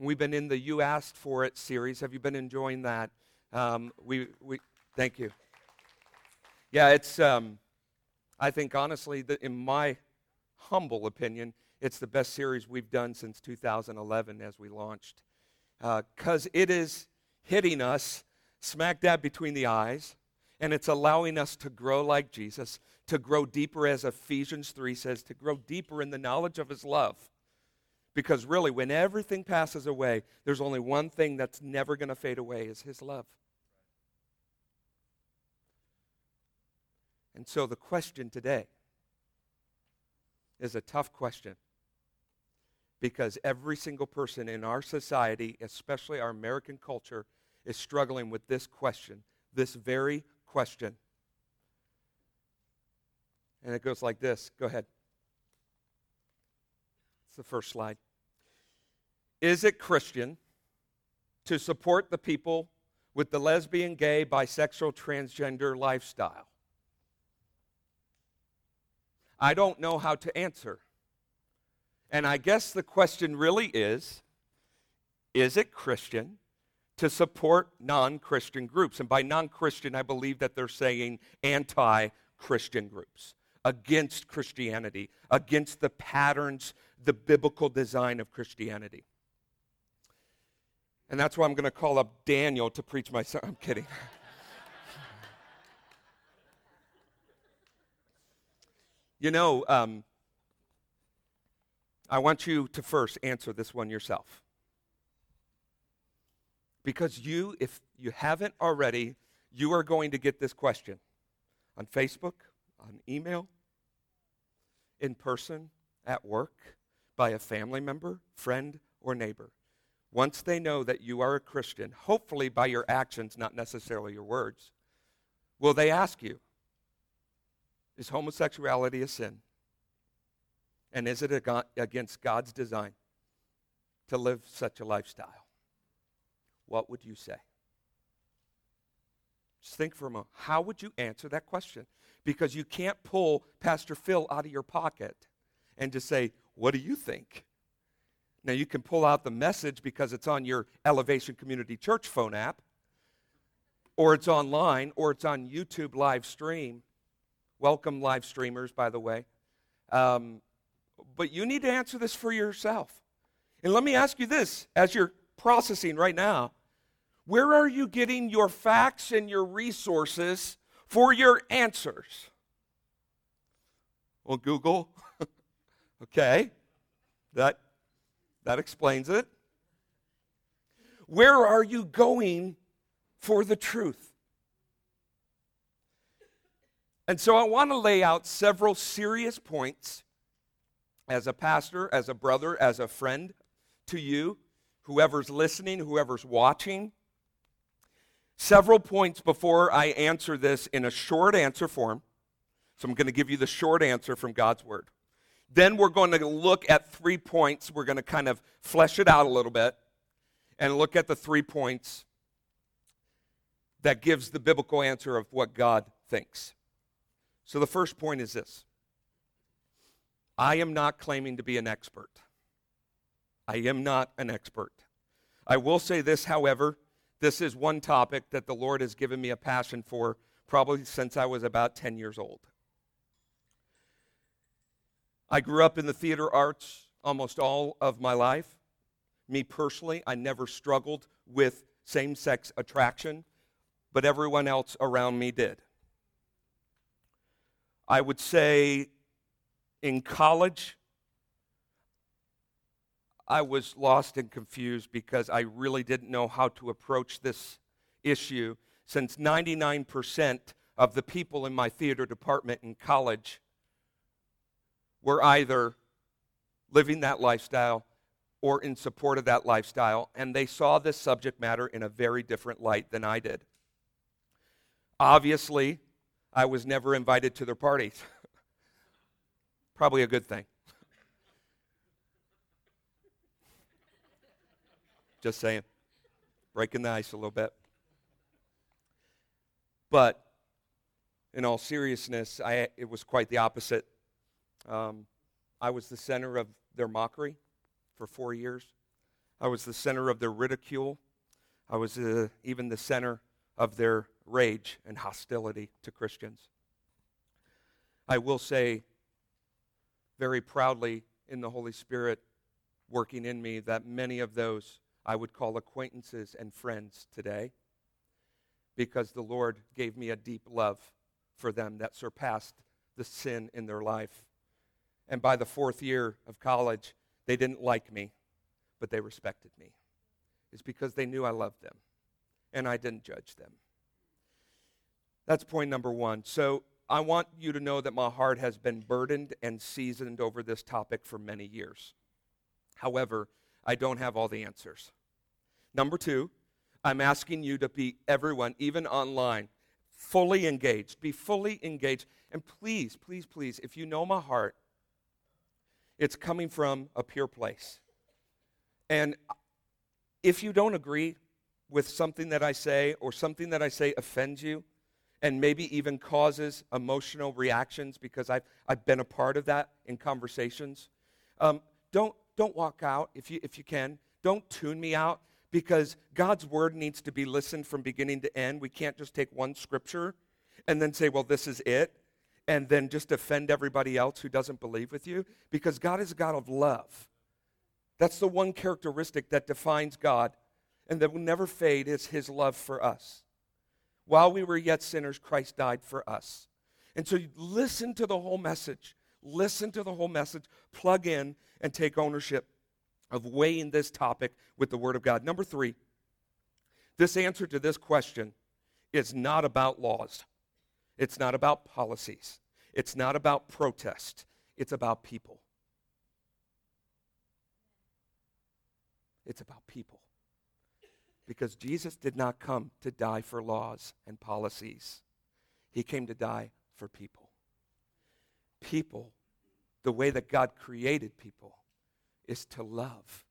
We've been in the You Asked For It series. Have you been enjoying that? Um, we, we, thank you. Yeah, it's, um, I think honestly, in my humble opinion, it's the best series we've done since 2011 as we launched. Because uh, it is hitting us smack dab between the eyes, and it's allowing us to grow like Jesus, to grow deeper, as Ephesians 3 says, to grow deeper in the knowledge of his love. Because really, when everything passes away, there's only one thing that's never going to fade away is his love. And so the question today is a tough question because every single person in our society, especially our American culture, is struggling with this question, this very question. And it goes like this. Go ahead. The first slide. Is it Christian to support the people with the lesbian, gay, bisexual, transgender lifestyle? I don't know how to answer. And I guess the question really is is it Christian to support non Christian groups? And by non Christian, I believe that they're saying anti Christian groups, against Christianity, against the patterns, the biblical design of Christianity. And that's why I'm going to call up Daniel to preach my sermon. I'm kidding. you know, um, I want you to first answer this one yourself. Because you, if you haven't already, you are going to get this question on Facebook, on email, in person, at work, by a family member, friend, or neighbor. Once they know that you are a Christian, hopefully by your actions, not necessarily your words, will they ask you, Is homosexuality a sin? And is it against God's design to live such a lifestyle? What would you say? Just think for a moment. How would you answer that question? Because you can't pull Pastor Phil out of your pocket and just say, What do you think? Now, you can pull out the message because it's on your Elevation Community Church phone app, or it's online, or it's on YouTube live stream. Welcome, live streamers, by the way. Um, but you need to answer this for yourself. And let me ask you this as you're processing right now where are you getting your facts and your resources for your answers? Well, Google. okay. That that explains it. Where are you going for the truth? And so I want to lay out several serious points as a pastor, as a brother, as a friend to you, whoever's listening, whoever's watching. Several points before I answer this in a short answer form. So I'm going to give you the short answer from God's Word. Then we're going to look at three points. We're going to kind of flesh it out a little bit and look at the three points that gives the biblical answer of what God thinks. So the first point is this I am not claiming to be an expert. I am not an expert. I will say this, however, this is one topic that the Lord has given me a passion for probably since I was about 10 years old. I grew up in the theater arts almost all of my life. Me personally, I never struggled with same sex attraction, but everyone else around me did. I would say in college, I was lost and confused because I really didn't know how to approach this issue since 99% of the people in my theater department in college were either living that lifestyle or in support of that lifestyle, and they saw this subject matter in a very different light than I did. Obviously, I was never invited to their parties. Probably a good thing. Just saying. Breaking the ice a little bit. But in all seriousness, I, it was quite the opposite. Um, I was the center of their mockery for four years. I was the center of their ridicule. I was uh, even the center of their rage and hostility to Christians. I will say very proudly in the Holy Spirit working in me that many of those I would call acquaintances and friends today because the Lord gave me a deep love for them that surpassed the sin in their life. And by the fourth year of college, they didn't like me, but they respected me. It's because they knew I loved them and I didn't judge them. That's point number one. So I want you to know that my heart has been burdened and seasoned over this topic for many years. However, I don't have all the answers. Number two, I'm asking you to be everyone, even online, fully engaged. Be fully engaged. And please, please, please, if you know my heart, it's coming from a pure place. And if you don't agree with something that I say or something that I say offends you and maybe even causes emotional reactions because I've, I've been a part of that in conversations, um, don't, don't walk out if you, if you can. Don't tune me out because God's word needs to be listened from beginning to end. We can't just take one scripture and then say, well, this is it, and then just offend everybody else who doesn't believe with you because God is a God of love. That's the one characteristic that defines God and that will never fade is his love for us. While we were yet sinners, Christ died for us. And so listen to the whole message. Listen to the whole message. Plug in and take ownership of weighing this topic with the Word of God. Number three, this answer to this question is not about laws, it's not about policies, it's not about protest, it's about people. It's about people. Because Jesus did not come to die for laws and policies, He came to die for people. People, the way that God created people, is to love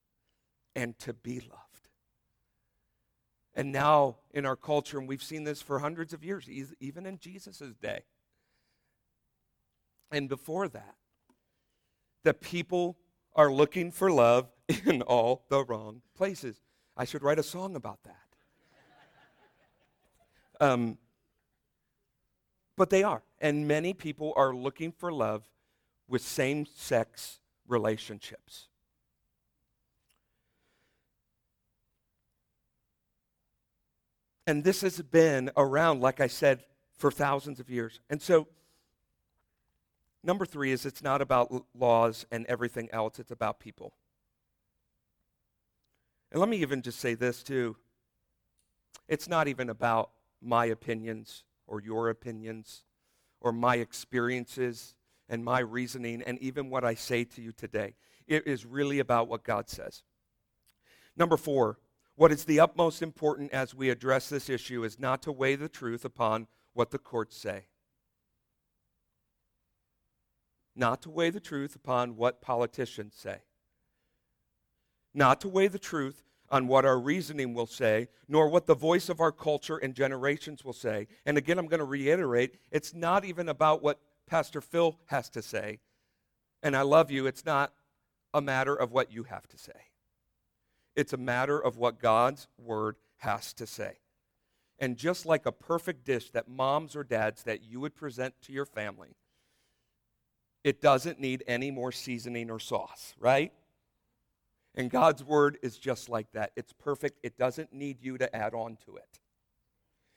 and to be loved. And now in our culture, and we've seen this for hundreds of years, even in Jesus' day, and before that, that people are looking for love in all the wrong places. I should write a song about that. Um, but they are. And many people are looking for love with same sex relationships. And this has been around, like I said, for thousands of years. And so, number three is it's not about laws and everything else, it's about people. And let me even just say this too it's not even about my opinions or your opinions or my experiences and my reasoning and even what I say to you today. It is really about what God says. Number four, what is the utmost important as we address this issue is not to weigh the truth upon what the courts say. Not to weigh the truth upon what politicians say. Not to weigh the truth on what our reasoning will say, nor what the voice of our culture and generations will say. And again, I'm going to reiterate it's not even about what Pastor Phil has to say. And I love you, it's not a matter of what you have to say. It's a matter of what God's word has to say. And just like a perfect dish that moms or dads that you would present to your family, it doesn't need any more seasoning or sauce, right? And God's word is just like that. It's perfect. It doesn't need you to add on to it.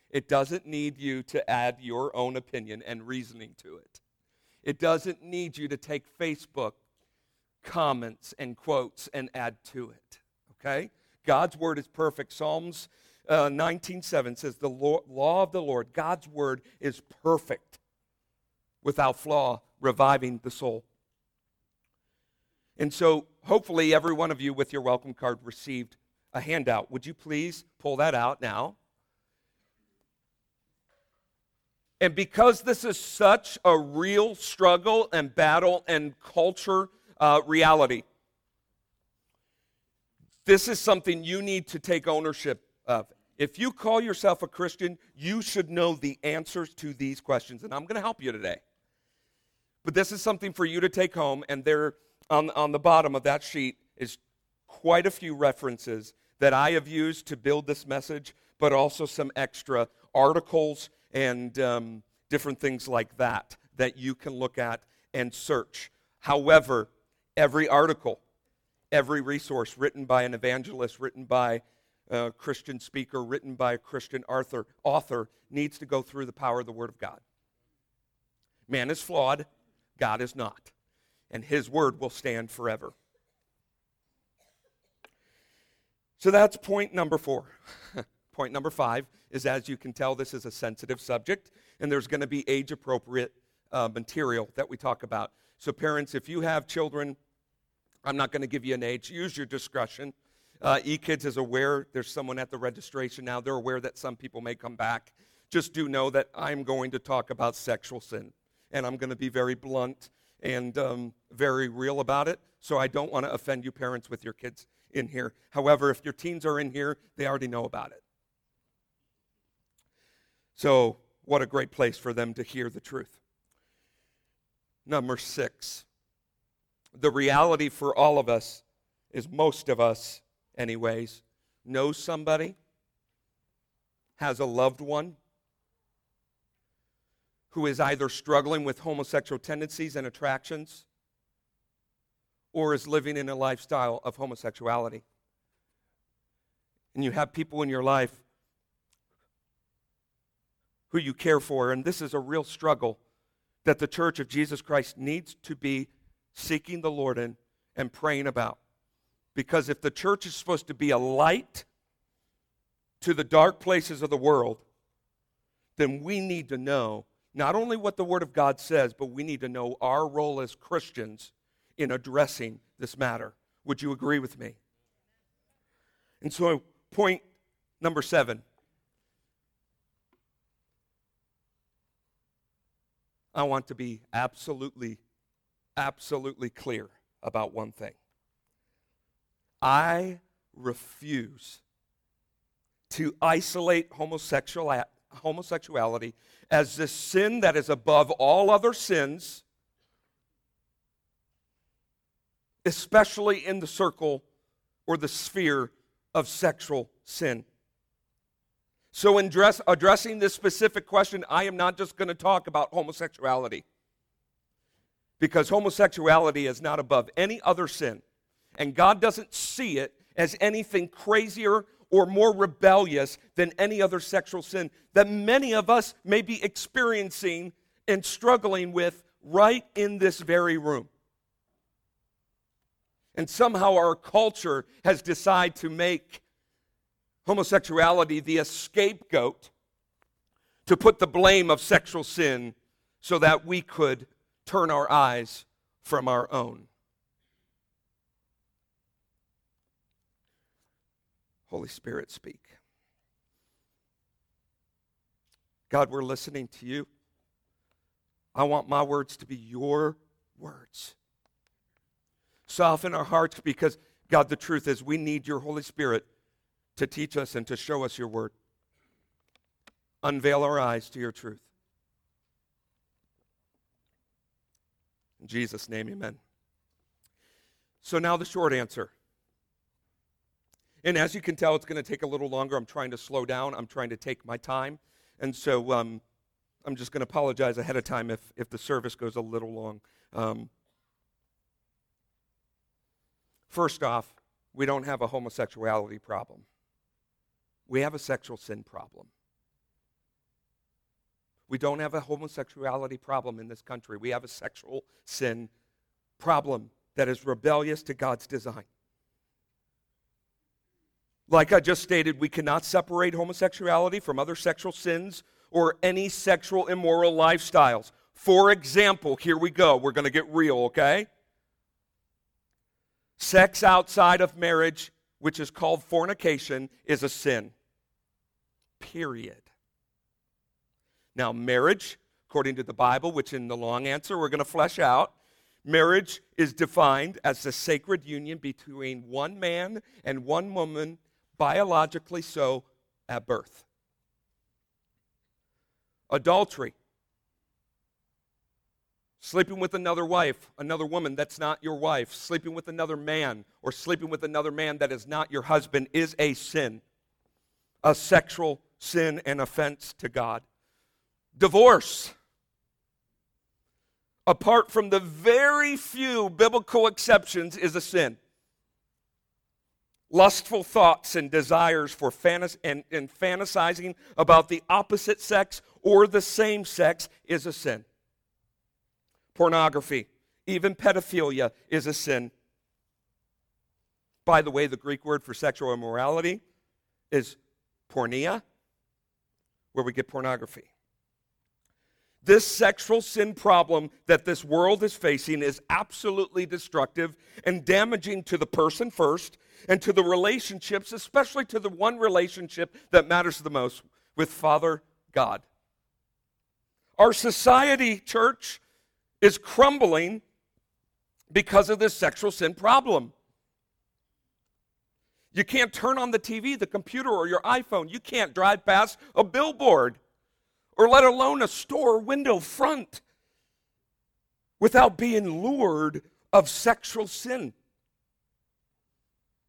It doesn't need you to add your own opinion and reasoning to it. It doesn't need you to take Facebook comments and quotes and add to it okay? God's word is perfect. Psalms uh, 19.7 says, the law, of the Lord, God's word is perfect, without flaw, reviving the soul. And so, hopefully, every one of you with your welcome card received a handout. Would you please pull that out now? And because this is such a real struggle and battle and culture uh, reality, this is something you need to take ownership of. If you call yourself a Christian, you should know the answers to these questions, and I'm going to help you today. But this is something for you to take home, and there on, on the bottom of that sheet is quite a few references that I have used to build this message, but also some extra articles and um, different things like that that you can look at and search. However, every article, every resource written by an evangelist, written by a Christian speaker, written by a Christian author, author needs to go through the power of the Word of God. Man is flawed, God is not. And His Word will stand forever. So that's point number four. point number five is as you can tell, this is a sensitive subject, and there's going to be age appropriate uh, material that we talk about. So, parents, if you have children, I'm not going to give you an age, use your discretion. Uh, eKids is aware, there's someone at the registration now, they're aware that some people may come back. Just do know that I'm going to talk about sexual sin, and I'm going to be very blunt and um, very real about it. So, I don't want to offend you, parents, with your kids in here. However, if your teens are in here, they already know about it. So, what a great place for them to hear the truth. Number six, the reality for all of us is most of us, anyways, know somebody, has a loved one who is either struggling with homosexual tendencies and attractions or is living in a lifestyle of homosexuality. And you have people in your life who you care for, and this is a real struggle that the church of Jesus Christ needs to be seeking the Lord in and praying about. Because if the church is supposed to be a light to the dark places of the world, then we need to know not only what the Word of God says, but we need to know our role as Christians in addressing this matter. Would you agree with me? And so, point number seven I want to be absolutely, absolutely clear about one thing. I refuse to isolate homosexual, homosexuality as the sin that is above all other sins especially in the circle or the sphere of sexual sin. So, in dress, addressing this specific question, I am not just going to talk about homosexuality because homosexuality is not above any other sin. And God doesn't see it as anything crazier or more rebellious than any other sexual sin that many of us may be experiencing and struggling with right in this very room. And somehow our culture has decided to make homosexuality the scapegoat to put the blame of sexual sin so that we could turn our eyes from our own. Holy Spirit, speak. God, we're listening to you. I want my words to be your words soften our hearts because, God, the truth is we need your Holy Spirit to teach us and to show us your word. Unveil our eyes to your truth. In Jesus' name, amen. So now the short answer. And as you can tell, it's going to take a little longer. I'm trying to slow down, I'm trying to take my time. And so um, I'm just going to apologize ahead of time if, if the service goes a little long. Um, First off, we don't have a homosexuality problem. We have a sexual sin problem. We don't have a homosexuality problem in this country. We have a sexual sin problem that is rebellious to God's design. Like I just stated, we cannot separate homosexuality from other sexual sins or any sexual immoral lifestyles. For example, here we go. We're going to get real, okay? Sex outside of marriage, which is called fornication, is a sin. Period. Now, marriage, according to the Bible, which in the long answer we're going to flesh out, marriage is defined as the sacred union between one man and one woman, biologically so, at birth. Adultery, Sleeping with another wife, another woman that's not your wife, sleeping with another man, or sleeping with another man that is not your husband is a sin, a sexual sin and offense to God. Divorce, apart from the very few biblical exceptions, is a sin. Lustful thoughts and desires for fantas- and, and fantasizing about the opposite sex or the same sex is a sin. Pornography, even pedophilia, is a sin. By the way, the Greek word for sexual immorality is porneia, where we get pornography. This sexual sin problem that this world is facing is absolutely destructive and damaging to the person first and to the relationships, especially to the one relationship that matters the most with Father God. Our society, church, is crumbling because of this sexual sin problem. You can't turn on the TV, the computer, or your iPhone. You can't drive past a billboard, or let alone a store window front, without being lured of sexual sin.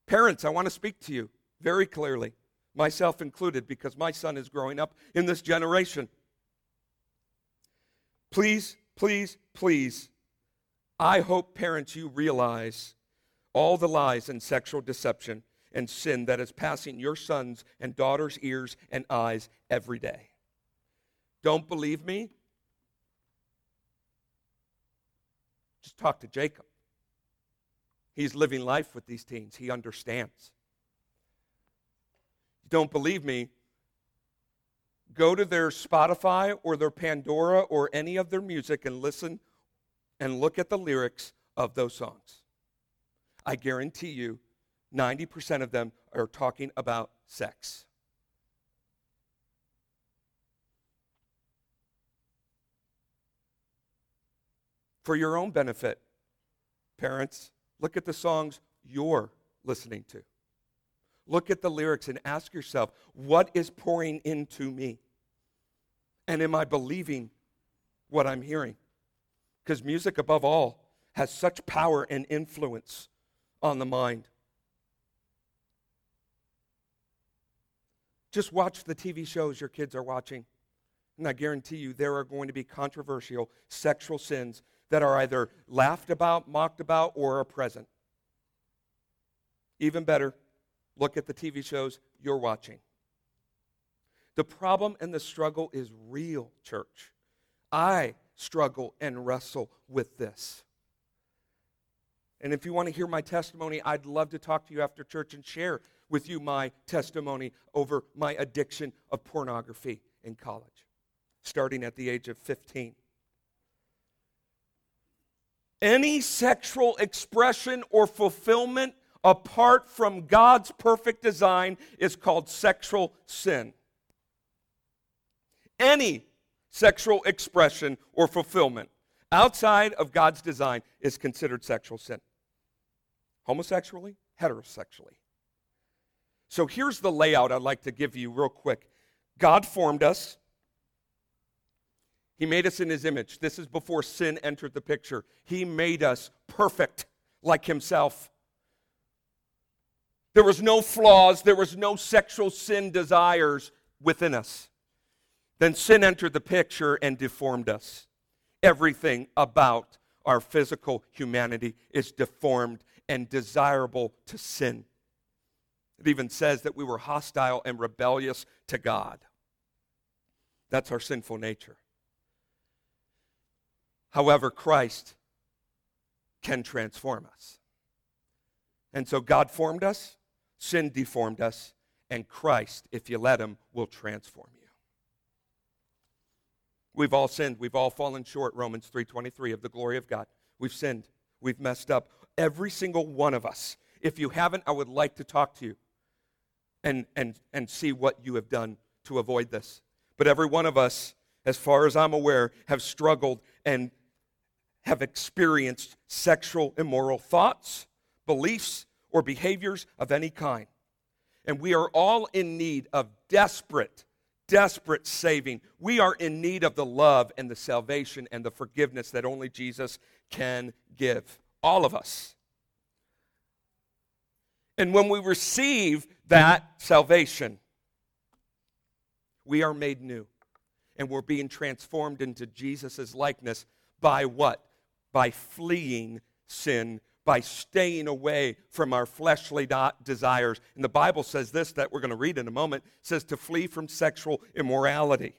Parents, I want to speak to you very clearly, myself included, because my son is growing up in this generation. Please please, please, I hope, parents, you realize all the lies and sexual deception and sin that is passing your sons' and daughters' ears and eyes every day. Don't believe me? Just talk to Jacob. He's living life with these teens, he understands. Don't believe me? go to their Spotify or their Pandora or any of their music and listen and look at the lyrics of those songs. I guarantee you, 90% of them are talking about sex. For your own benefit, parents, look at the songs you're listening to. Look at the lyrics and ask yourself, what is pouring into me? And am I believing what I'm hearing? Because music, above all, has such power and influence on the mind. Just watch the TV shows your kids are watching. And I guarantee you, there are going to be controversial sexual sins that are either laughed about, mocked about, or are present. Even better, Look at the TV shows you're watching. The problem and the struggle is real, church. I struggle and wrestle with this. And if you want to hear my testimony, I'd love to talk to you after church and share with you my testimony over my addiction of pornography in college, starting at the age of 15. Any sexual expression or fulfillment apart from God's perfect design is called sexual sin. Any sexual expression or fulfillment outside of God's design is considered sexual sin. Homosexually, heterosexually. So here's the layout I'd like to give you real quick. God formed us. He made us in his image. This is before sin entered the picture. He made us perfect like himself. There was no flaws, there was no sexual sin desires within us. Then sin entered the picture and deformed us. Everything about our physical humanity is deformed and desirable to sin. It even says that we were hostile and rebellious to God. That's our sinful nature. However, Christ can transform us. And so God formed us, Sin deformed us, and Christ, if you let Him, will transform you. We've all sinned. We've all fallen short, Romans 3.23, of the glory of God. We've sinned. We've messed up. Every single one of us. If you haven't, I would like to talk to you and, and, and see what you have done to avoid this. But every one of us, as far as I'm aware, have struggled and have experienced sexual immoral thoughts, beliefs, or behaviors of any kind. And we are all in need of desperate, desperate saving. We are in need of the love and the salvation and the forgiveness that only Jesus can give. All of us. And when we receive that salvation, we are made new. And we're being transformed into Jesus' likeness by what? By fleeing sin, by staying away from our fleshly desires. And the Bible says this that we're going to read in a moment says to flee from sexual immorality.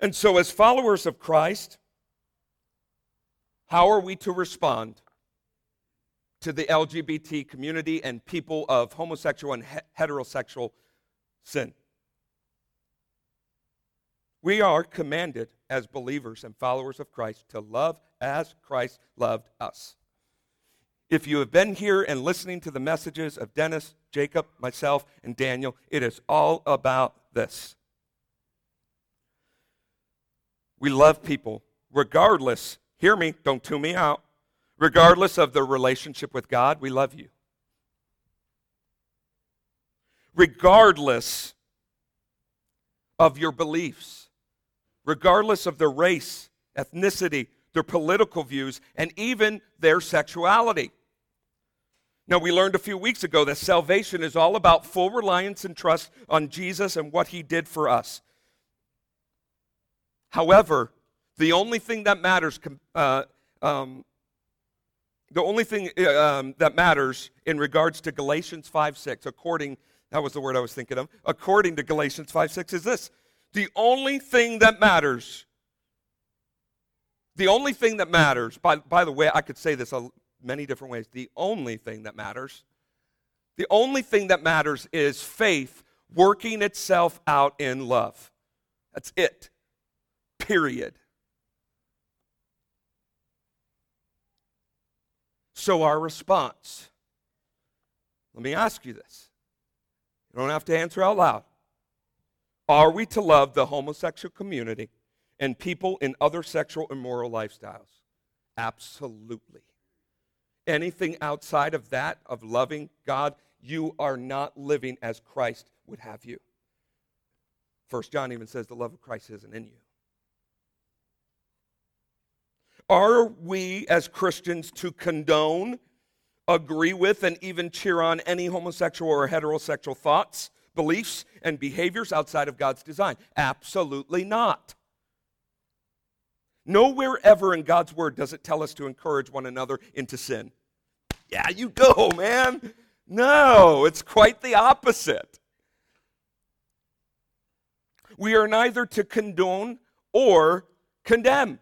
And so, as followers of Christ, how are we to respond to the LGBT community and people of homosexual and heterosexual sin? We are commanded as believers and followers of Christ to love as Christ loved us. If you have been here and listening to the messages of Dennis, Jacob, myself, and Daniel, it is all about this. We love people regardless, hear me, don't tune me out, regardless of their relationship with God, we love you. Regardless of your beliefs, regardless of their race, ethnicity, their political views, and even their sexuality. Now, we learned a few weeks ago that salvation is all about full reliance and trust on Jesus and what he did for us. However, the only thing that matters, uh, um, the only thing uh, um, that matters in regards to Galatians 5 6, according, that was the word I was thinking of, according to Galatians 5 6, is this the only thing that matters, the only thing that matters, by, by the way, I could say this many different ways. The only thing that matters, the only thing that matters is faith working itself out in love. That's it. Period. So, our response let me ask you this. You don't have to answer out loud. Are we to love the homosexual community and people in other sexual immoral lifestyles? Absolutely. Anything outside of that, of loving God, you are not living as Christ would have you. First John even says the love of Christ isn't in you. Are we as Christians to condone, agree with, and even cheer on any homosexual or heterosexual thoughts? Beliefs and behaviors outside of God's design? Absolutely not. Nowhere ever in God's word does it tell us to encourage one another into sin. Yeah, you go, man. No, it's quite the opposite. We are neither to condone or condemn,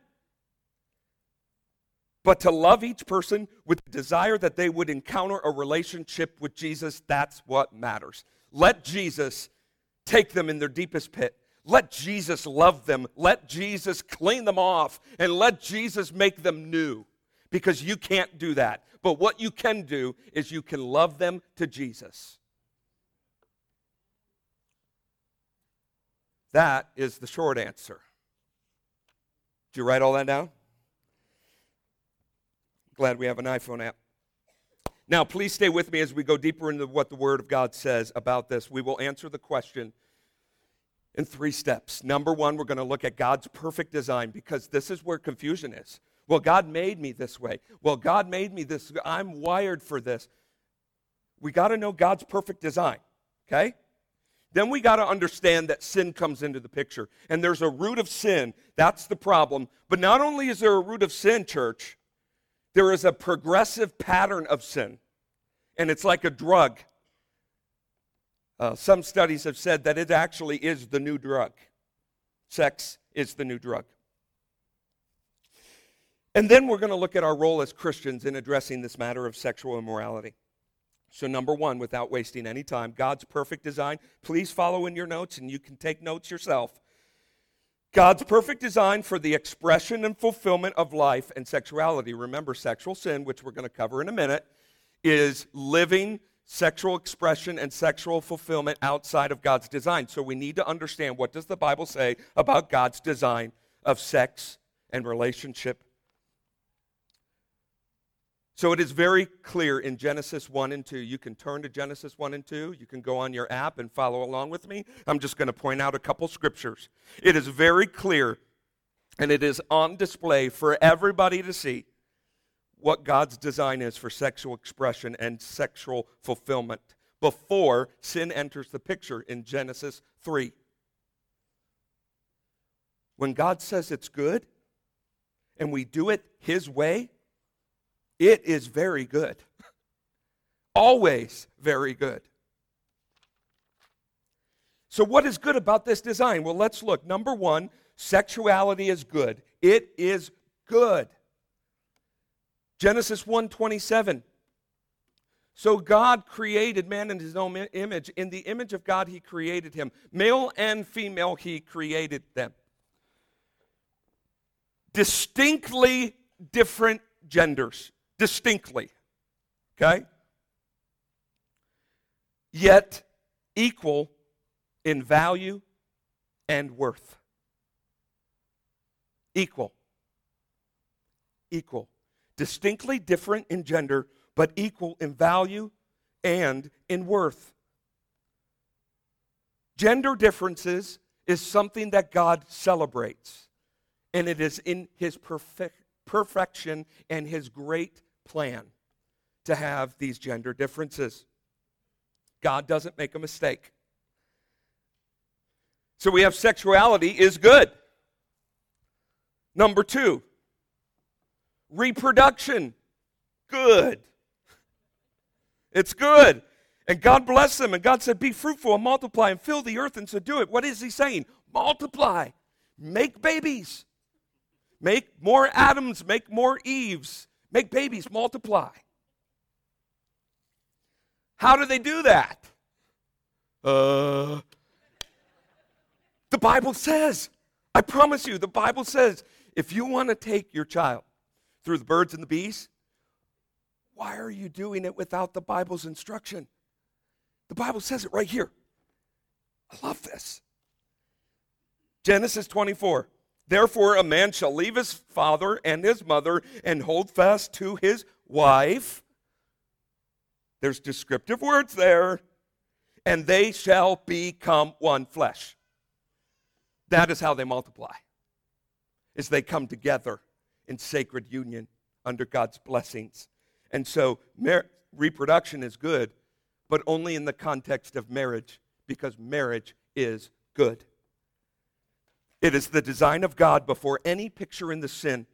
but to love each person with the desire that they would encounter a relationship with Jesus. That's what matters. Let Jesus take them in their deepest pit. Let Jesus love them. Let Jesus clean them off. And let Jesus make them new. Because you can't do that. But what you can do is you can love them to Jesus. That is the short answer. Did you write all that down? Glad we have an iPhone app. Now, please stay with me as we go deeper into what the Word of God says about this. We will answer the question in three steps. Number one, we're going to look at God's perfect design because this is where confusion is. Well, God made me this way. Well, God made me this. I'm wired for this. We got to know God's perfect design, okay? Then we got to understand that sin comes into the picture. And there's a root of sin. That's the problem. But not only is there a root of sin, church, there is a progressive pattern of sin, and it's like a drug. Uh, some studies have said that it actually is the new drug. Sex is the new drug. And then we're going to look at our role as Christians in addressing this matter of sexual immorality. So, number one, without wasting any time, God's perfect design. Please follow in your notes, and you can take notes yourself. God's perfect design for the expression and fulfillment of life and sexuality. Remember, sexual sin, which we're going to cover in a minute, is living sexual expression and sexual fulfillment outside of God's design. So we need to understand what does the Bible say about God's design of sex and relationship. So it is very clear in Genesis 1 and 2. You can turn to Genesis 1 and 2. You can go on your app and follow along with me. I'm just going to point out a couple scriptures. It is very clear and it is on display for everybody to see what God's design is for sexual expression and sexual fulfillment before sin enters the picture in Genesis 3. When God says it's good and we do it His way, it is very good. Always very good. So, what is good about this design? Well, let's look. Number one, sexuality is good. It is good. Genesis 1:27. So God created man in his own image. In the image of God, he created him. Male and female, he created them. Distinctly different genders distinctly. Okay? Yet equal in value and worth. Equal. Equal. Distinctly different in gender, but equal in value and in worth. Gender differences is something that God celebrates, and it is in His perfect, perfection and His great plan to have these gender differences. God doesn't make a mistake. So we have sexuality is good. Number two, reproduction, good. It's good. And God blessed them, and God said, Be fruitful and multiply and fill the earth and subdue it. What is He saying? Multiply, make babies, make more Adams, make more Eves, Make babies multiply. How do they do that? Uh, the Bible says, I promise you, the Bible says, if you want to take your child through the birds and the bees, why are you doing it without the Bible's instruction? The Bible says it right here. I love this. Genesis 24. Therefore, a man shall leave his father and his mother and hold fast to his wife. There's descriptive words there. And they shall become one flesh. That is how they multiply. Is they come together in sacred union under God's blessings. And so mar- reproduction is good, but only in the context of marriage because marriage is good. It is the design of God before any picture in the sin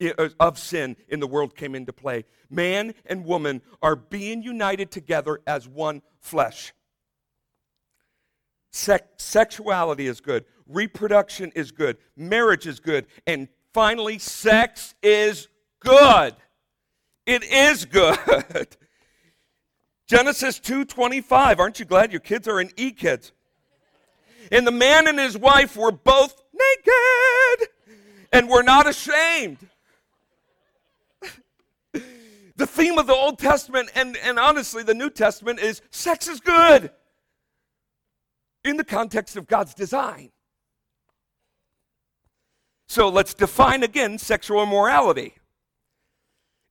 uh, of sin in the world came into play. Man and woman are being united together as one flesh. sexuality is good, reproduction is good, marriage is good, and finally sex is good. It is good. Genesis 2:25. Aren't you glad your kids are in e-kids? And the man and his wife were both naked and we're not ashamed. the theme of the Old Testament and, and honestly the New Testament is sex is good in the context of God's design. So let's define again sexual immorality.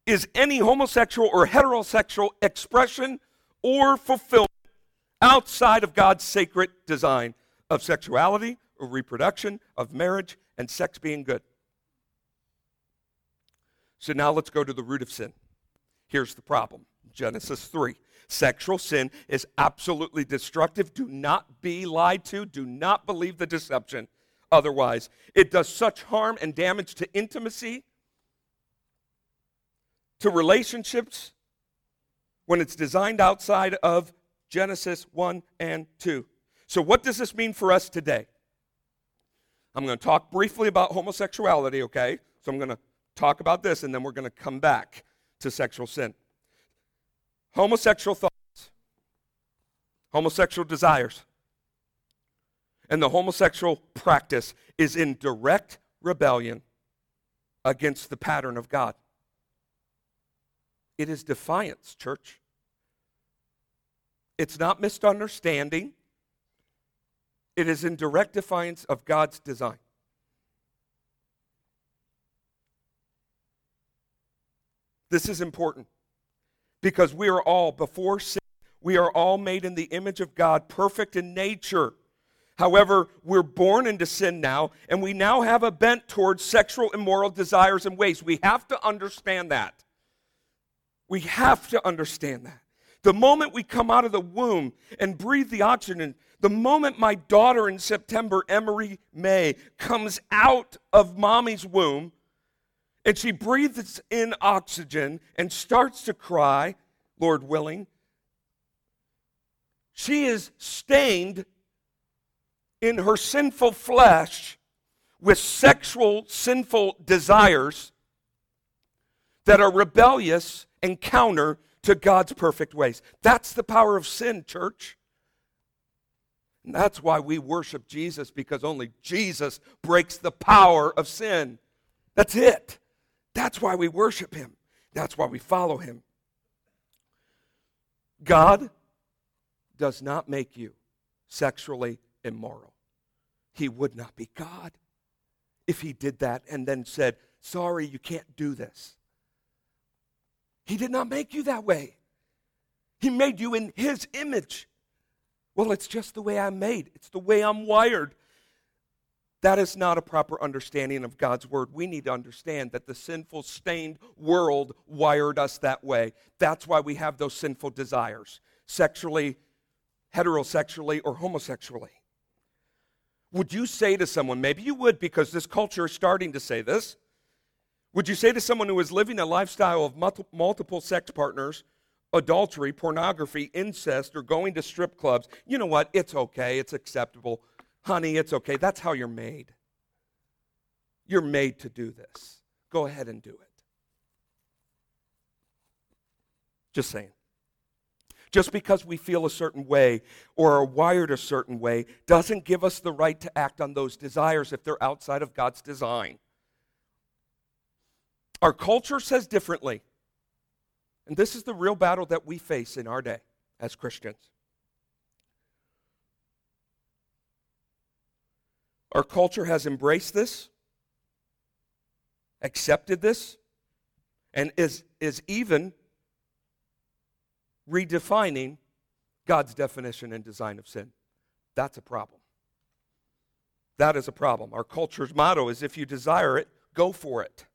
Is any homosexual or heterosexual expression or fulfillment outside of God's sacred design of sexuality, reproduction, of marriage, and sex being good. So now let's go to the root of sin. Here's the problem Genesis 3. Sexual sin is absolutely destructive. Do not be lied to. Do not believe the deception. Otherwise, it does such harm and damage to intimacy, to relationships, when it's designed outside of Genesis 1 and 2. So, what does this mean for us today? I'm going to talk briefly about homosexuality, okay? So I'm going to talk about this and then we're going to come back to sexual sin. Homosexual thoughts, homosexual desires, and the homosexual practice is in direct rebellion against the pattern of God. It is defiance, church. It's not misunderstanding. It is in direct defiance of God's design. This is important. because we are all, before sin, we are all made in the image of God, perfect in nature. However, we're born into sin now, and we now have a bent towards sexual immoral desires and ways. We have to understand that. We have to understand that. The moment we come out of the womb and breathe the oxygen, the moment my daughter in September, Emery May, comes out of mommy's womb and she breathes in oxygen and starts to cry, Lord willing, she is stained in her sinful flesh with sexual sinful desires that are rebellious and counter to God's perfect ways. That's the power of sin, church. And that's why we worship Jesus because only Jesus breaks the power of sin. That's it. That's why we worship him. That's why we follow him. God does not make you sexually immoral. He would not be God if he did that and then said, Sorry, you can't do this. He did not make you that way. He made you in his image. Well, it's just the way I'm made, it's the way I'm wired. That is not a proper understanding of God's word. We need to understand that the sinful, stained world wired us that way. That's why we have those sinful desires sexually, heterosexually, or homosexually. Would you say to someone, maybe you would because this culture is starting to say this, would you say to someone who is living a lifestyle of multiple sex partners, adultery, pornography, incest, or going to strip clubs, you know what? It's okay. It's acceptable. Honey, it's okay. That's how you're made. You're made to do this. Go ahead and do it. Just saying. Just because we feel a certain way or are wired a certain way doesn't give us the right to act on those desires if they're outside of God's design. Our culture says differently. And this is the real battle that we face in our day as Christians. Our culture has embraced this, accepted this, and is, is even redefining God's definition and design of sin. That's a problem. That is a problem. Our culture's motto is if you desire it, go for it.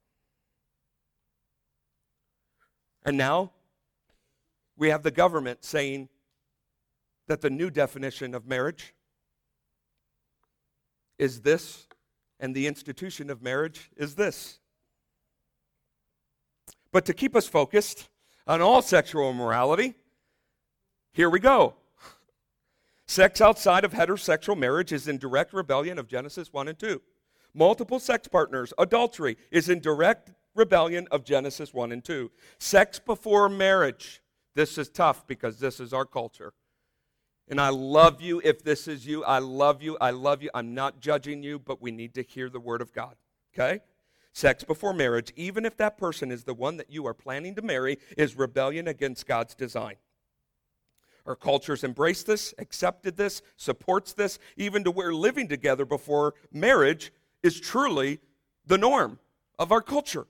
And now we have the government saying that the new definition of marriage is this, and the institution of marriage is this. But to keep us focused on all sexual immorality, here we go. Sex outside of heterosexual marriage is in direct rebellion of Genesis 1 and 2. Multiple sex partners, adultery, is in direct rebellion of Genesis 1 and 2. Sex before marriage. This is tough because this is our culture. And I love you if this is you. I love you. I love you. I'm not judging you, but we need to hear the word of God. Okay? Sex before marriage, even if that person is the one that you are planning to marry, is rebellion against God's design. Our cultures embrace this, accepted this, supports this, even to where living together before marriage is truly the norm of our culture.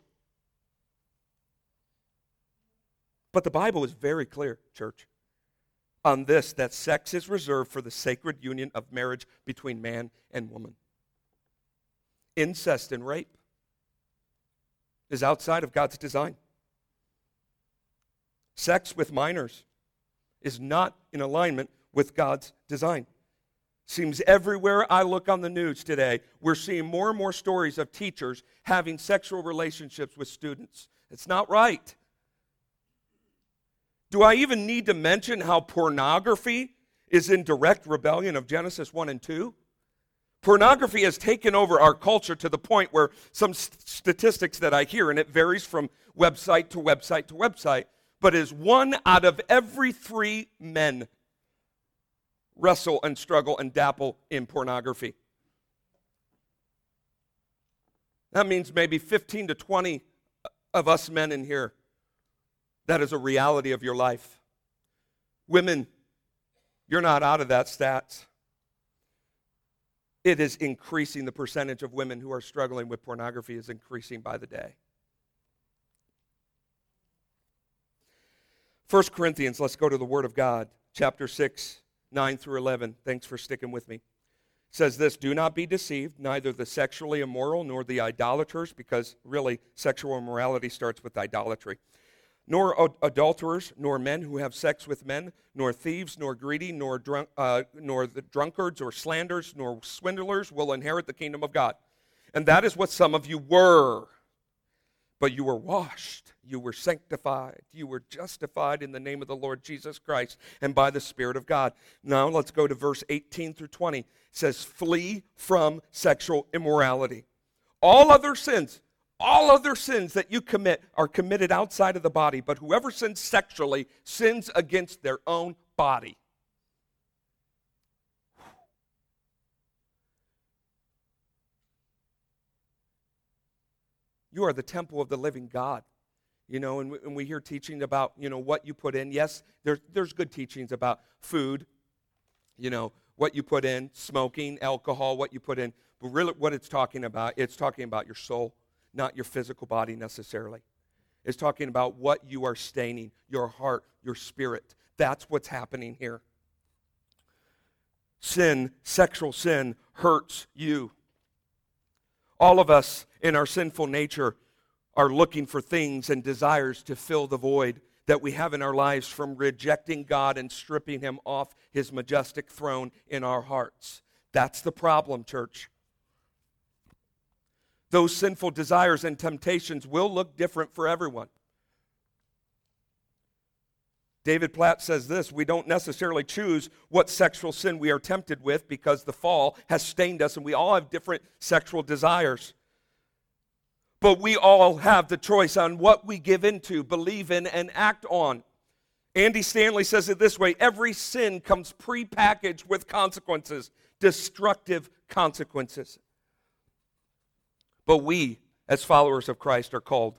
But the Bible is very clear, church, on this that sex is reserved for the sacred union of marriage between man and woman. Incest and rape is outside of God's design. Sex with minors is not in alignment with God's design. Seems everywhere I look on the news today, we're seeing more and more stories of teachers having sexual relationships with students. It's not right. Do I even need to mention how pornography is in direct rebellion of Genesis 1 and 2? Pornography has taken over our culture to the point where some st- statistics that I hear, and it varies from website to website to website, but is one out of every three men wrestle and struggle and dabble in pornography. That means maybe 15 to 20 of us men in here that is a reality of your life. Women, you're not out of that stats. It is increasing. The percentage of women who are struggling with pornography is increasing by the day. 1 Corinthians, let's go to the Word of God, chapter 6, 9 through 11. Thanks for sticking with me. It says this Do not be deceived, neither the sexually immoral nor the idolaters, because really sexual immorality starts with idolatry, nor ad- adulterers, nor men who have sex with men, nor thieves, nor greedy, nor, drunk, uh, nor the drunkards or slanders, nor swindlers will inherit the kingdom of God. And that is what some of you were. But you were washed, you were sanctified, you were justified in the name of the Lord Jesus Christ and by the Spirit of God. Now let's go to verse 18 through 20. It says, Flee from sexual immorality. All other sins, all other sins that you commit are committed outside of the body, but whoever sins sexually sins against their own body. You are the temple of the living God. You know, and we, and we hear teaching about, you know, what you put in. Yes, there's, there's good teachings about food, you know, what you put in, smoking, alcohol, what you put in. But really, what it's talking about, it's talking about your soul, not your physical body necessarily. It's talking about what you are staining, your heart, your spirit. That's what's happening here. Sin, sexual sin, hurts you. All of us in our sinful nature are looking for things and desires to fill the void that we have in our lives from rejecting God and stripping Him off His majestic throne in our hearts. That's the problem, church. Those sinful desires and temptations will look different for everyone. David Platt says this We don't necessarily choose what sexual sin we are tempted with because the fall has stained us and we all have different sexual desires. But we all have the choice on what we give into, believe in, and act on. Andy Stanley says it this way every sin comes prepackaged with consequences, destructive consequences. But we, as followers of Christ, are called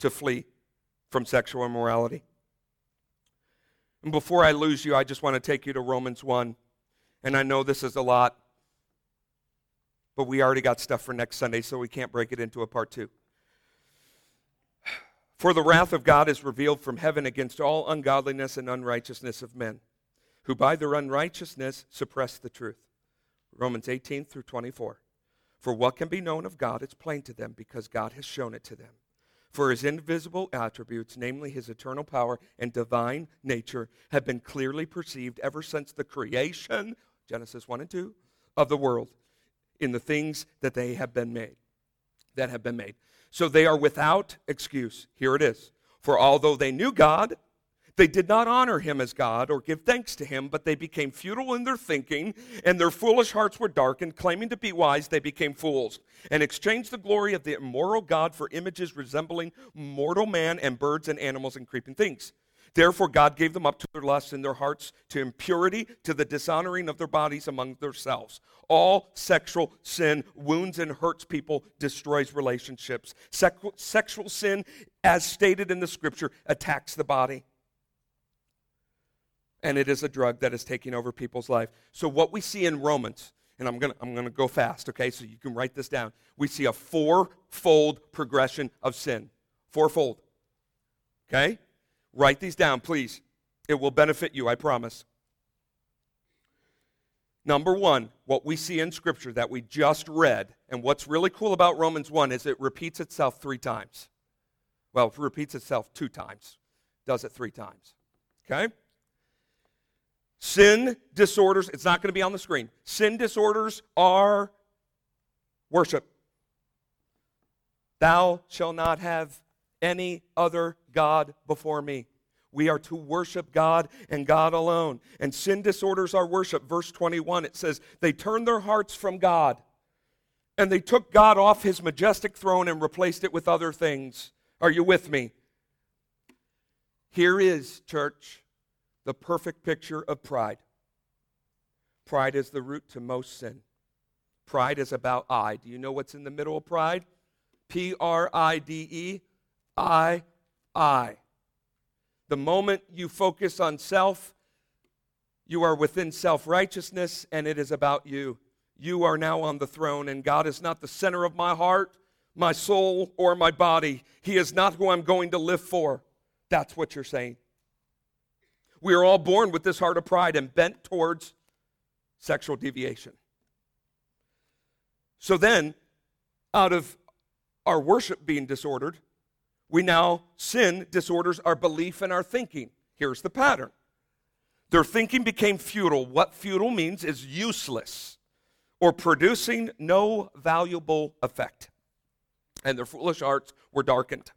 to flee from sexual immorality. And before I lose you, I just want to take you to Romans 1. And I know this is a lot, but we already got stuff for next Sunday, so we can't break it into a part two. For the wrath of God is revealed from heaven against all ungodliness and unrighteousness of men, who by their unrighteousness suppress the truth. Romans 18 through 24. For what can be known of God is plain to them because God has shown it to them. For his invisible attributes, namely his eternal power and divine nature, have been clearly perceived ever since the creation, Genesis 1 and 2, of the world, in the things that they have been made, that have been made. So they are without excuse. Here it is. For although they knew God, they did not honor him as God or give thanks to him, but they became futile in their thinking, and their foolish hearts were darkened. Claiming to be wise, they became fools, and exchanged the glory of the immoral God for images resembling mortal man and birds and animals and creeping things. Therefore, God gave them up to their lusts in their hearts, to impurity, to the dishonoring of their bodies among themselves. All sexual sin wounds and hurts people, destroys relationships. sexual sin, as stated in the scripture, attacks the body and it is a drug that is taking over people's life. So what we see in Romans, and I'm to I'm to go fast, okay? So you can write this down. We see a fourfold progression of sin. Fourfold. Okay? Write these down, please. It will benefit you, I promise. Number one, what we see in Scripture that we just read, and what's really cool about Romans 1 is it repeats itself three times. Well, it repeats itself two times, does it three times. Okay? Sin disorders, it's not going to be on the screen. Sin disorders our worship. Thou shalt not have any other God before me. We our to worship God and God alone. And sin disorders are worship. Verse 21, it says, They turned their hearts from God and they took God off his majestic throne and replaced it with other things. Are you with me? Here is, church, the perfect picture of pride. Pride is the root to most sin. Pride is about I. Do you know what's in the middle of pride? P R I D E. I, I. The moment you focus on self, you are within self righteousness and it is about you. You are now on the throne, and God is not the center of my heart, my soul, or my body. He is not who I'm going to live for. That's what you're saying. We are all born with this heart of pride and bent towards sexual deviation. So then, out of our worship being disordered, we now sin disorders our belief and our thinking. Here's the pattern their thinking became futile. What futile means is useless or producing no valuable effect. And their foolish hearts were darkened.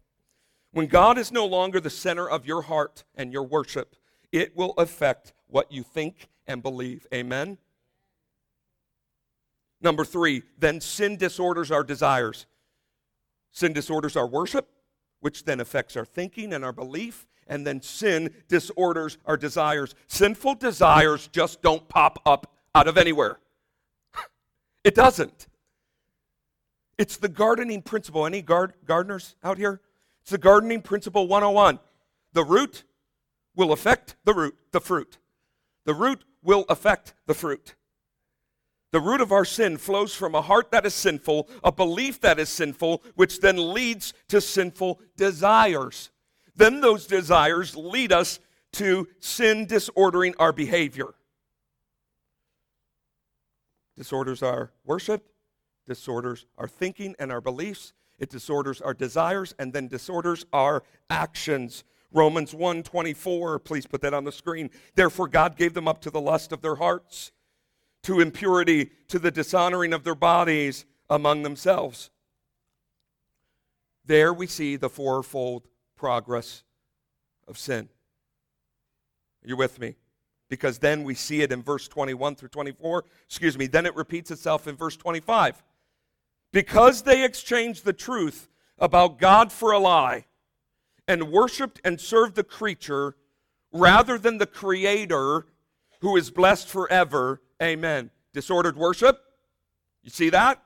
When God is no longer the center of your heart and your worship, it will affect what you think and believe. Amen? Number three, then sin disorders our desires. Sin disorders our worship, which then affects our thinking and our belief, and then sin disorders our desires. Sinful desires just don't pop up out of anywhere. It doesn't. It's the gardening principle. Any gard- gardeners out here? It's the gardening principle 101. The root will affect the root, the fruit. The root will affect the fruit. The root of our sin flows from a heart that is sinful, a belief that is sinful, which then leads to sinful desires. Then those desires lead us to sin disordering our behavior. Disorders our worship, disorders our thinking and our beliefs, it disorders our desires and then disorders our actions. Romans 1:24, please put that on the screen. Therefore God gave them up to the lust of their hearts to impurity, to the dishonoring of their bodies among themselves. There we see the fourfold progress of sin. Are you with me? Because then we see it in verse 21 through 24. Excuse me, then it repeats itself in verse 25. Because they exchanged the truth about God for a lie and worshiped and served the creature rather than the Creator who is blessed forever Amen. Disordered worship. You see that?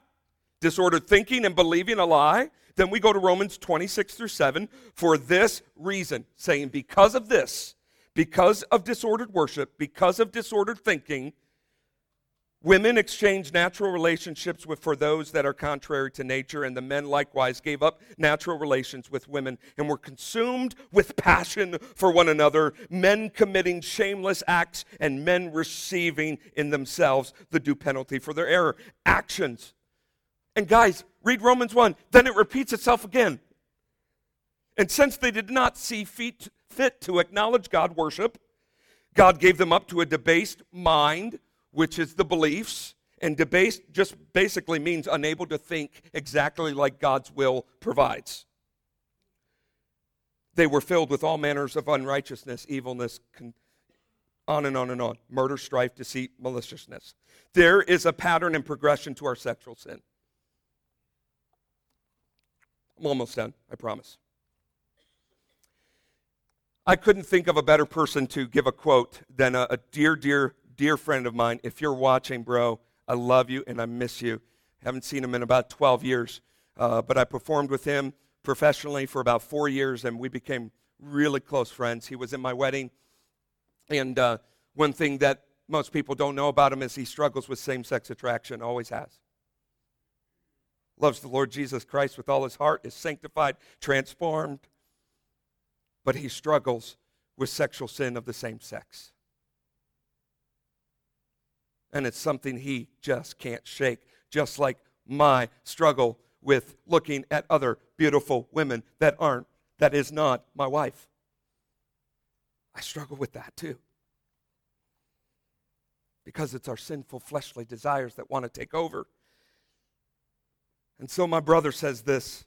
Disordered thinking and believing a lie. Then we go to Romans 26 through 7 for this reason, saying, because of this, because of disordered worship, because of disordered thinking, Women exchange natural relationships with, for those that are contrary to nature, and the men likewise gave up natural relations with women and were consumed with passion for one another, men committing shameless acts and men receiving in themselves the due penalty for their error. Actions. And guys, read Romans 1, then it repeats itself again. And since they did not see fit to acknowledge God worship, God gave them up to a debased mind which is the beliefs, and debased just basically means unable to think exactly like God's will provides. They were filled with all manners of unrighteousness, evilness, con- on and on and on murder, strife, deceit, maliciousness. There is a pattern and progression to our sexual sin. I'm almost done, I promise. I couldn't think of a better person to give a quote than a, a dear, dear dear friend of mine. If you're watching, bro, I love you and I miss you. Haven't seen him in about 12 years, uh, but I performed with him professionally for about four years, and we became really close friends. He was in my wedding, and uh, one thing that most people don't know about him is he struggles with same sex attraction, always has. Loves the Lord Jesus Christ with all his heart, is sanctified, transformed, but he struggles with sexual sin of the same sex and it's something he just can't shake, just like my struggle with looking at other beautiful women that aren't, that is not my wife. I struggle with that too. Because it's our sinful fleshly desires that want to take over. And so my brother says this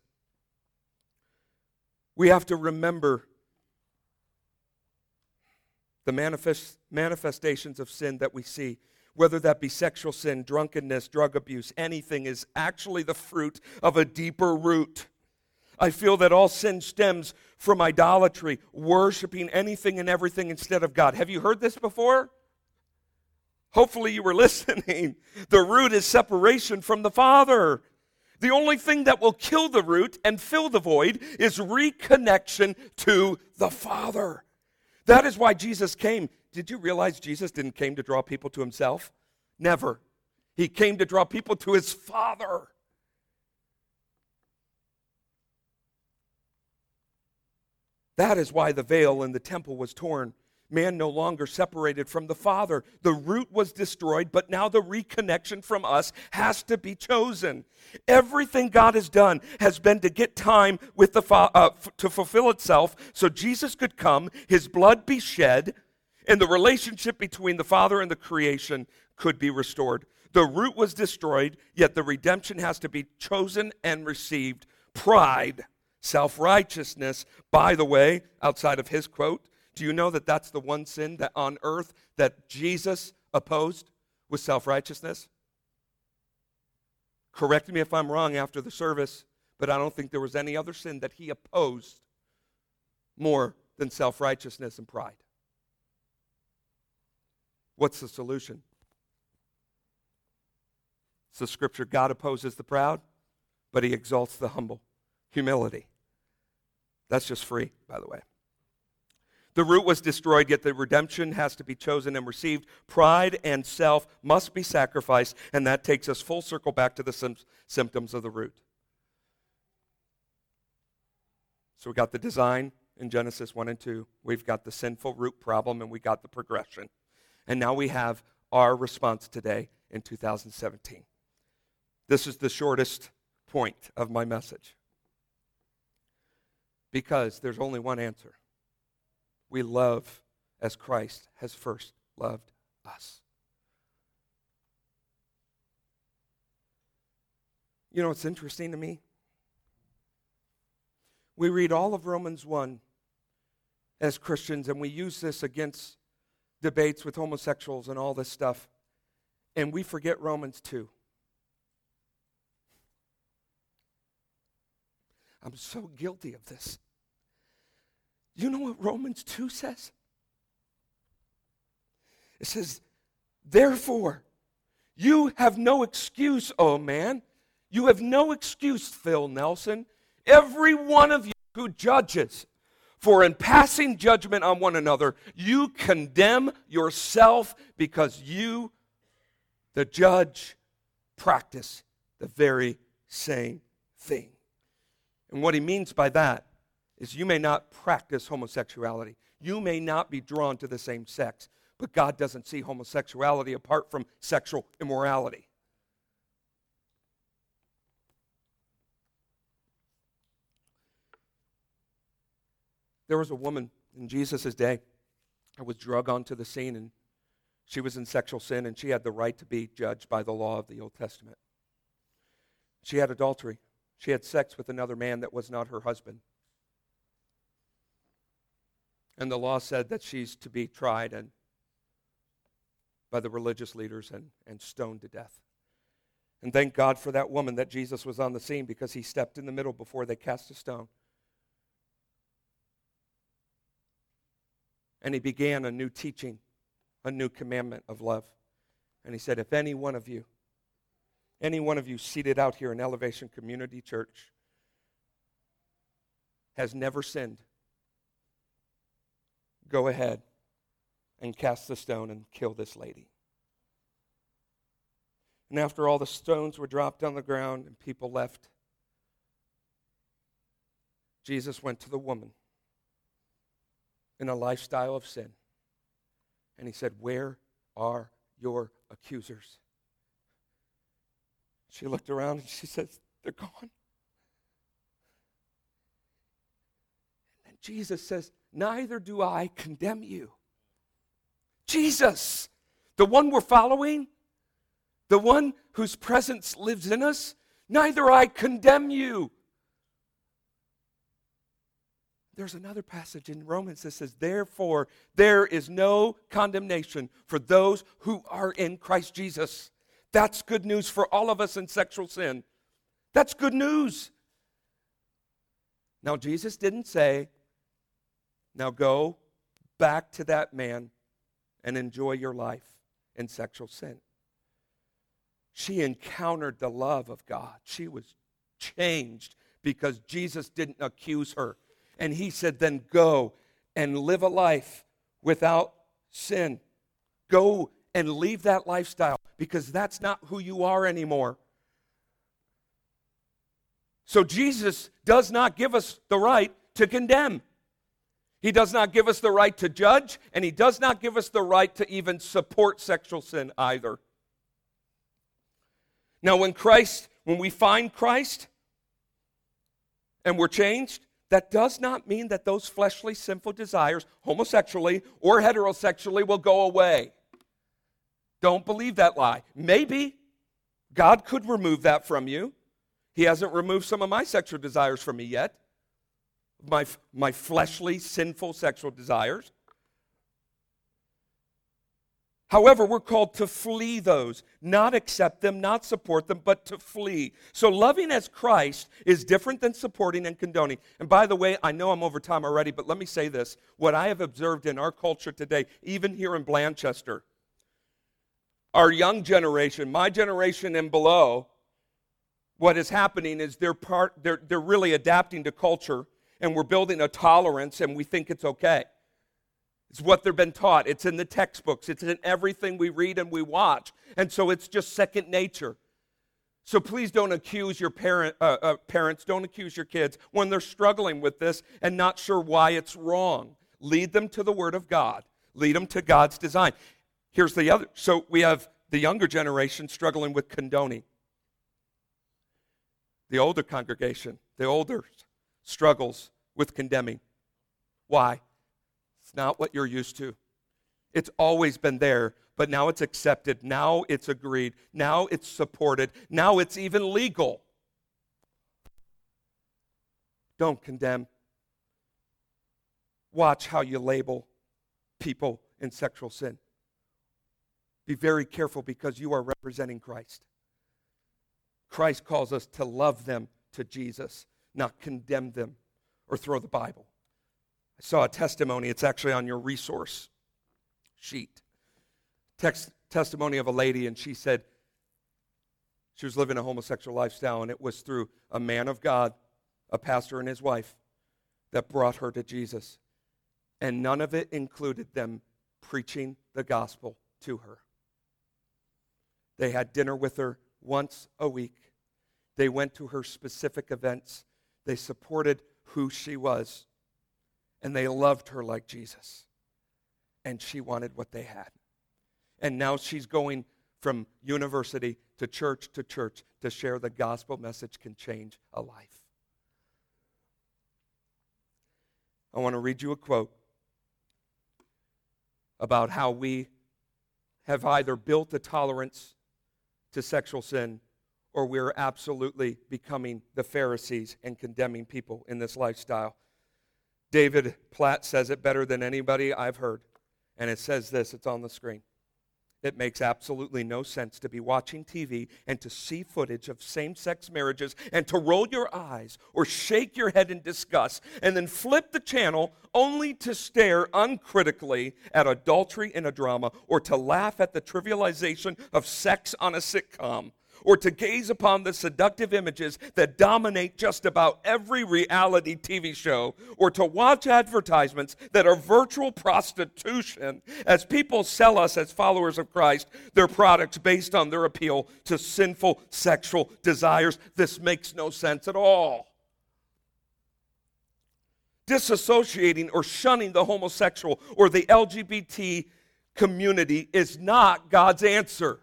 we have to remember the manifest, manifestations of sin that we see whether that be sexual sin, drunkenness, drug abuse, anything, is actually the fruit of a deeper root. I feel that all sin stems from idolatry, worshiping anything and everything instead of God. Have you heard this before? Hopefully, you were listening. The root is separation from the Father. The only thing that will kill the root and fill the void is reconnection to the Father. That is why Jesus came did you realize Jesus didn't came to draw people to himself? Never. He came to draw people to his Father. That is why the veil in the temple was torn, man no longer separated from the Father. The root was destroyed, but now the reconnection from us has to be chosen. Everything God has done has been to get time with the fa- uh, f- to fulfill itself, so Jesus could come, His blood be shed, and the relationship between the Father and the creation could be restored. The root was destroyed, yet the redemption has to be chosen and received. Pride, self righteousness, by the way, outside of his quote, do you know that that's the one sin that on earth that Jesus opposed was self righteousness? Correct me if I'm wrong after the service, but I don't think there was any other sin that he opposed more than self righteousness and pride. What's the solution? It's the scripture God opposes the proud, but he exalts the humble. Humility. That's just free, by the way. The root was destroyed, yet the redemption has to be chosen and received. Pride and self must be sacrificed, and that takes us full circle back to the sim- symptoms of the root. So we got the design in Genesis 1 and 2. We've got the sinful root problem, and we got the progression. And now we have our response today in 2017. This is the shortest point of my message because there's only one answer. We love as Christ has first loved us. You know what's interesting to me? We read all of Romans 1 as Christians, and we use this against debates with homosexuals and all this stuff, and we forget Romans 2. I'm so guilty of this. You know what Romans 2 says? It says, Therefore, you have no excuse, oh man. You have no excuse, Phil Nelson. Every one of you who judges, for in passing judgment on one another, you condemn yourself because you, the judge, practice the very same thing. And what he means by that is you may not practice homosexuality. You may not be drawn to the same sex, but God doesn't see homosexuality apart from sexual immorality. There was a woman in Jesus' day that was drug onto the scene, and she was in sexual sin, and she had the right to be judged by the law of the Old Testament. She had adultery. She had sex with another man that was not her husband. And the law said that she's to be tried and by the religious leaders and, and stoned to death. And thank God for that woman that Jesus was on the scene because he stepped in the middle before they cast a stone. And he began a new teaching, a new commandment of love. And he said, If any one of you any one of you seated out here in Elevation Community Church has never sinned, go ahead and cast the stone and kill this lady. And after all the stones were dropped on the ground and people left, Jesus went to the woman in a lifestyle of sin. And he said, Where are your accusers? She looked around and she says, They're gone. And Jesus says, Neither do I condemn you. Jesus, the one we're following, the one whose presence lives in us, neither I condemn you. There's another passage in Romans that says, Therefore, there is no condemnation for those who are in Christ Jesus. That's good news for all of us in sexual sin. That's good news. Now, Jesus didn't say, now go back to that man and enjoy your life in sexual sin. She encountered the love of God. She was changed because Jesus didn't accuse her. And he said, then go and live a life without sin. Go and leave that lifestyle because that's not who you are anymore. So Jesus does not give us the right to condemn. He does not give us the right to judge, and He does not give us the right to even support sexual sin either. Now, when Christ, when we find Christ and we're changed, that does not mean that those fleshly sinful desires, homosexually or heterosexually, will go away. Don't believe that lie. Maybe God could remove that from you. He hasn't removed some of my sexual desires from me yet, my, my fleshly, sinful sexual desires. However, we're called to flee those, not accept them, not support them, but to flee. So, loving as Christ is different than supporting and condoning. And by the way, I know I'm over time already, but let me say this. What I have observed in our culture today, even here in Blanchester, our young generation, my generation and below, what is happening is they're, part, they're, they're really adapting to culture, and we're building a tolerance, and we think it's okay. It's what they've been taught. It's in the textbooks. It's in everything we read and we watch. And so it's just second nature. So please don't accuse your parent, uh, uh, parents, don't accuse your kids when they're struggling with this and not sure why it's wrong. Lead them to the Word of God, lead them to God's design. Here's the other. So we have the younger generation struggling with condoning, the older congregation, the older struggles with condemning. Why? It's not what you're used to. It's always been there, but now it's accepted. Now it's agreed. Now it's supported. Now it's even legal. Don't condemn. Watch how you label people in sexual sin. Be very careful because you are representing Christ. Christ calls us to love them to Jesus, not condemn them or throw the Bible. I saw a testimony, it's actually on your resource sheet. Text, testimony of a lady, and she said she was living a homosexual lifestyle, and it was through a man of God, a pastor and his wife, that brought her to Jesus. And none of it included them preaching the gospel to her. They had dinner with her once a week. They went to her specific events. They supported who she was and they loved her like Jesus. And she wanted what they had. And now she's going from university to church to church to share the gospel message can change a life. I want to read you a quote about how we have either built a tolerance to sexual sin or we're absolutely becoming the Pharisees and condemning people in this lifestyle. David Platt says it better than anybody I've heard. And it says this it's on the screen. It makes absolutely no sense to be watching TV and to see footage of same sex marriages and to roll your eyes or shake your head in disgust and then flip the channel only to stare uncritically at adultery in a drama or to laugh at the trivialization of sex on a sitcom or to gaze upon the seductive images that dominate just about every reality TV show, or to watch advertisements that are virtual prostitution as people sell us as followers of Christ their products based on their appeal to sinful sexual desires. This makes no sense at all. Disassociating or shunning the homosexual or the LGBT community is not God's answer.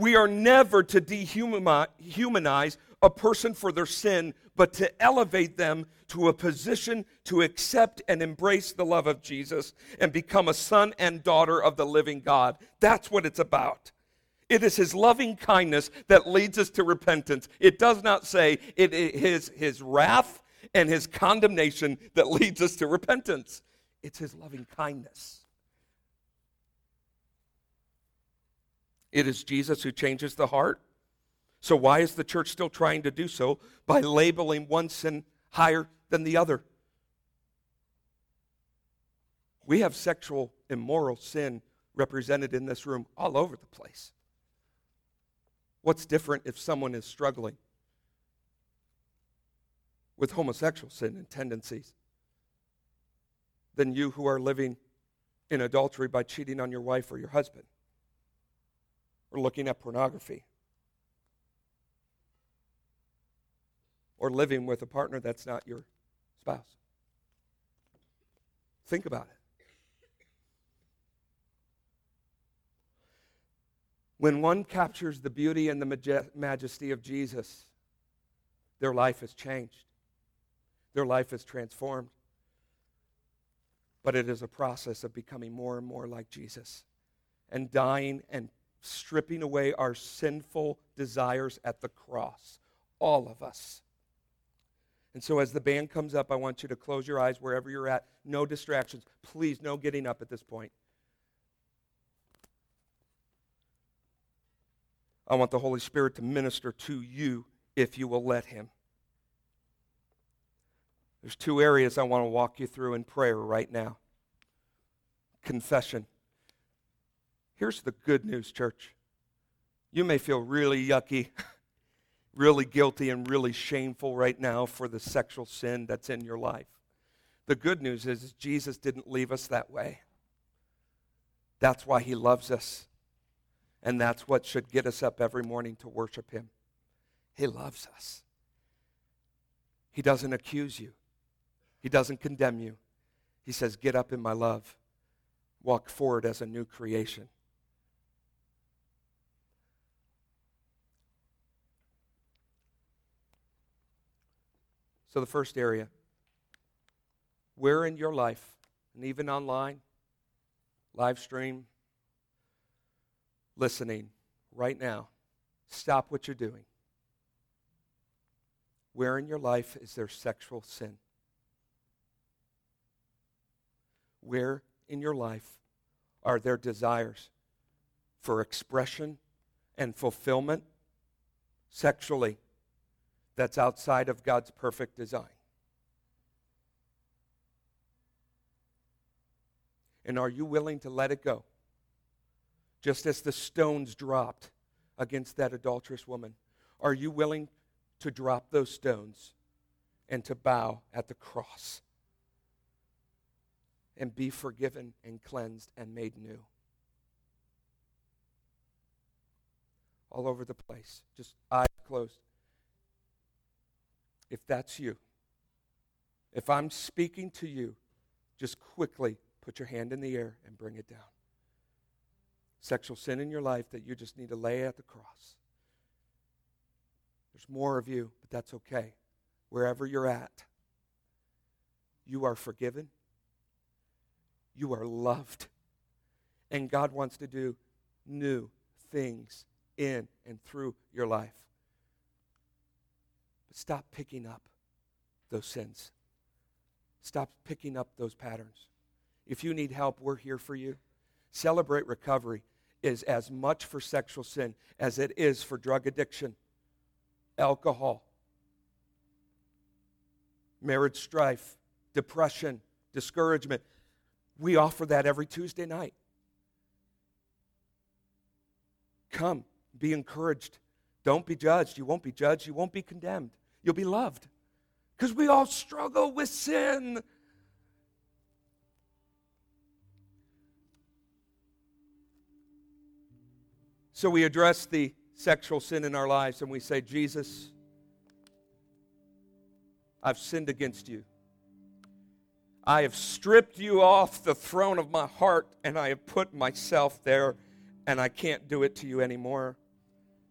We are never to dehumanize a person for their sin, but to elevate them to a position to accept and embrace the love of Jesus and become a son and daughter of the living God. That's what it's about. It is his loving kindness that leads us to repentance. It does not say it is his wrath and his condemnation that leads us to repentance. It's his loving kindness. It is Jesus who changes the heart. So, why is the church still trying to do so? By labeling one sin higher than the other. We have sexual immoral sin represented in this room all over the place. What's different if someone is struggling with homosexual sin and tendencies than you who are living in adultery by cheating on your wife or your husband? Or looking at pornography or living with a partner that's not your spouse. Think about it. When one captures the beauty and the majesty of Jesus, their life has changed. Their life is transformed. But it is a process of becoming more and more like Jesus and dying and stripping away our sinful desires at the cross. All of us. And so, as the band comes up, I want you to close your eyes wherever you're at. No distractions. Please, no getting up at this point. I want the Holy Spirit to minister to you if you will let Him. There's two areas I want to walk you through in prayer right now confession. Here's the good news, church. You may feel really yucky, really guilty, and really shameful right now for the sexual sin that's in your life. The good news is Jesus didn't leave us that way. That's why he loves us. And that's what should get us up every morning to worship him. He loves us. He doesn't accuse you. He doesn't condemn you. He says, Get up in my love. Walk forward as a new creation. So, the first area where in your life, and even online, live stream, listening right now, stop what you're doing. Where in your life is there sexual sin? Where in your life are there desires for expression and fulfillment sexually that's outside of God's perfect design? And are you willing to let it go? Just as the stones dropped against that adulterous woman, are you willing to drop those stones and to bow at the cross? and be forgiven and cleansed and made new. All over the place, just eyes closed. If that's you, if I'm speaking to you, just quickly put your hand in the air and bring it down. Sexual sin in your life that you just need to lay at the cross. There's more of you, but that's okay. Wherever you're at, you are forgiven you are loved. And God wants to do new things in and through your life. But stop picking up those sins. Stop picking up those patterns. If you need help, we're here for you. Celebrate Recovery is as much for sexual sin as it is for drug addiction, alcohol, marriage strife, depression, discouragement. We offer that every Tuesday night. Come, be encouraged. Don't be judged. You won't be judged. You won't be condemned. You'll be loved. Because we all struggle with sin. So we address the sexual sin in our lives and we say, Jesus, I've sinned against you. I have stripped you off the throne of my heart and I have put myself there, and I can't do it to you anymore.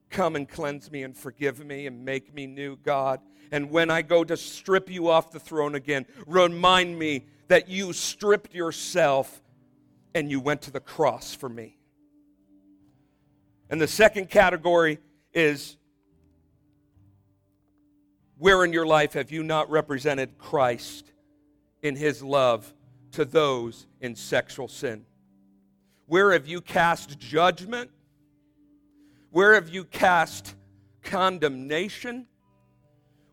Come and cleanse me and forgive me and make me new, God. And when I go to strip you off the throne again, remind me that you stripped yourself and you went to the cross for me. And the second category is where in your life have you not represented Christ? in his love to those in sexual sin? Where have you cast judgment? Where have you cast condemnation?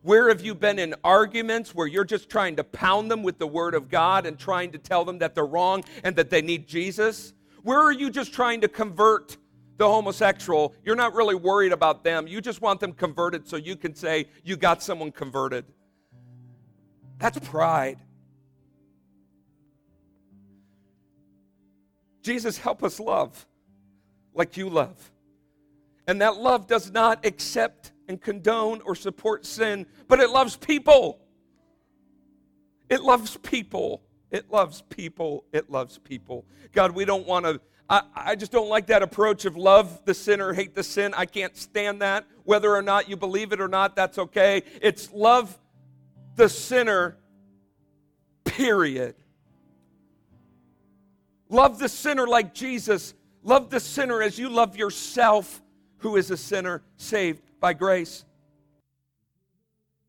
Where have you been in arguments where you're just trying to pound them with the Word of God and trying to tell them that they're wrong and that they need Jesus? Where are you just trying to convert the homosexual? You're not really worried about them. You just want them converted so you can say you got someone converted. That's pride. Jesus, help us love like you love. And that love does not accept and condone or support sin, but it loves people. It loves people. It loves people. It loves people. God, we don't want to. I, I just don't like that approach of love the sinner, hate the sin. I can't stand that. Whether or not you believe it or not, that's okay. It's love the sinner, period. Love the sinner like Jesus. Love the sinner as you love yourself, who is a sinner saved by grace.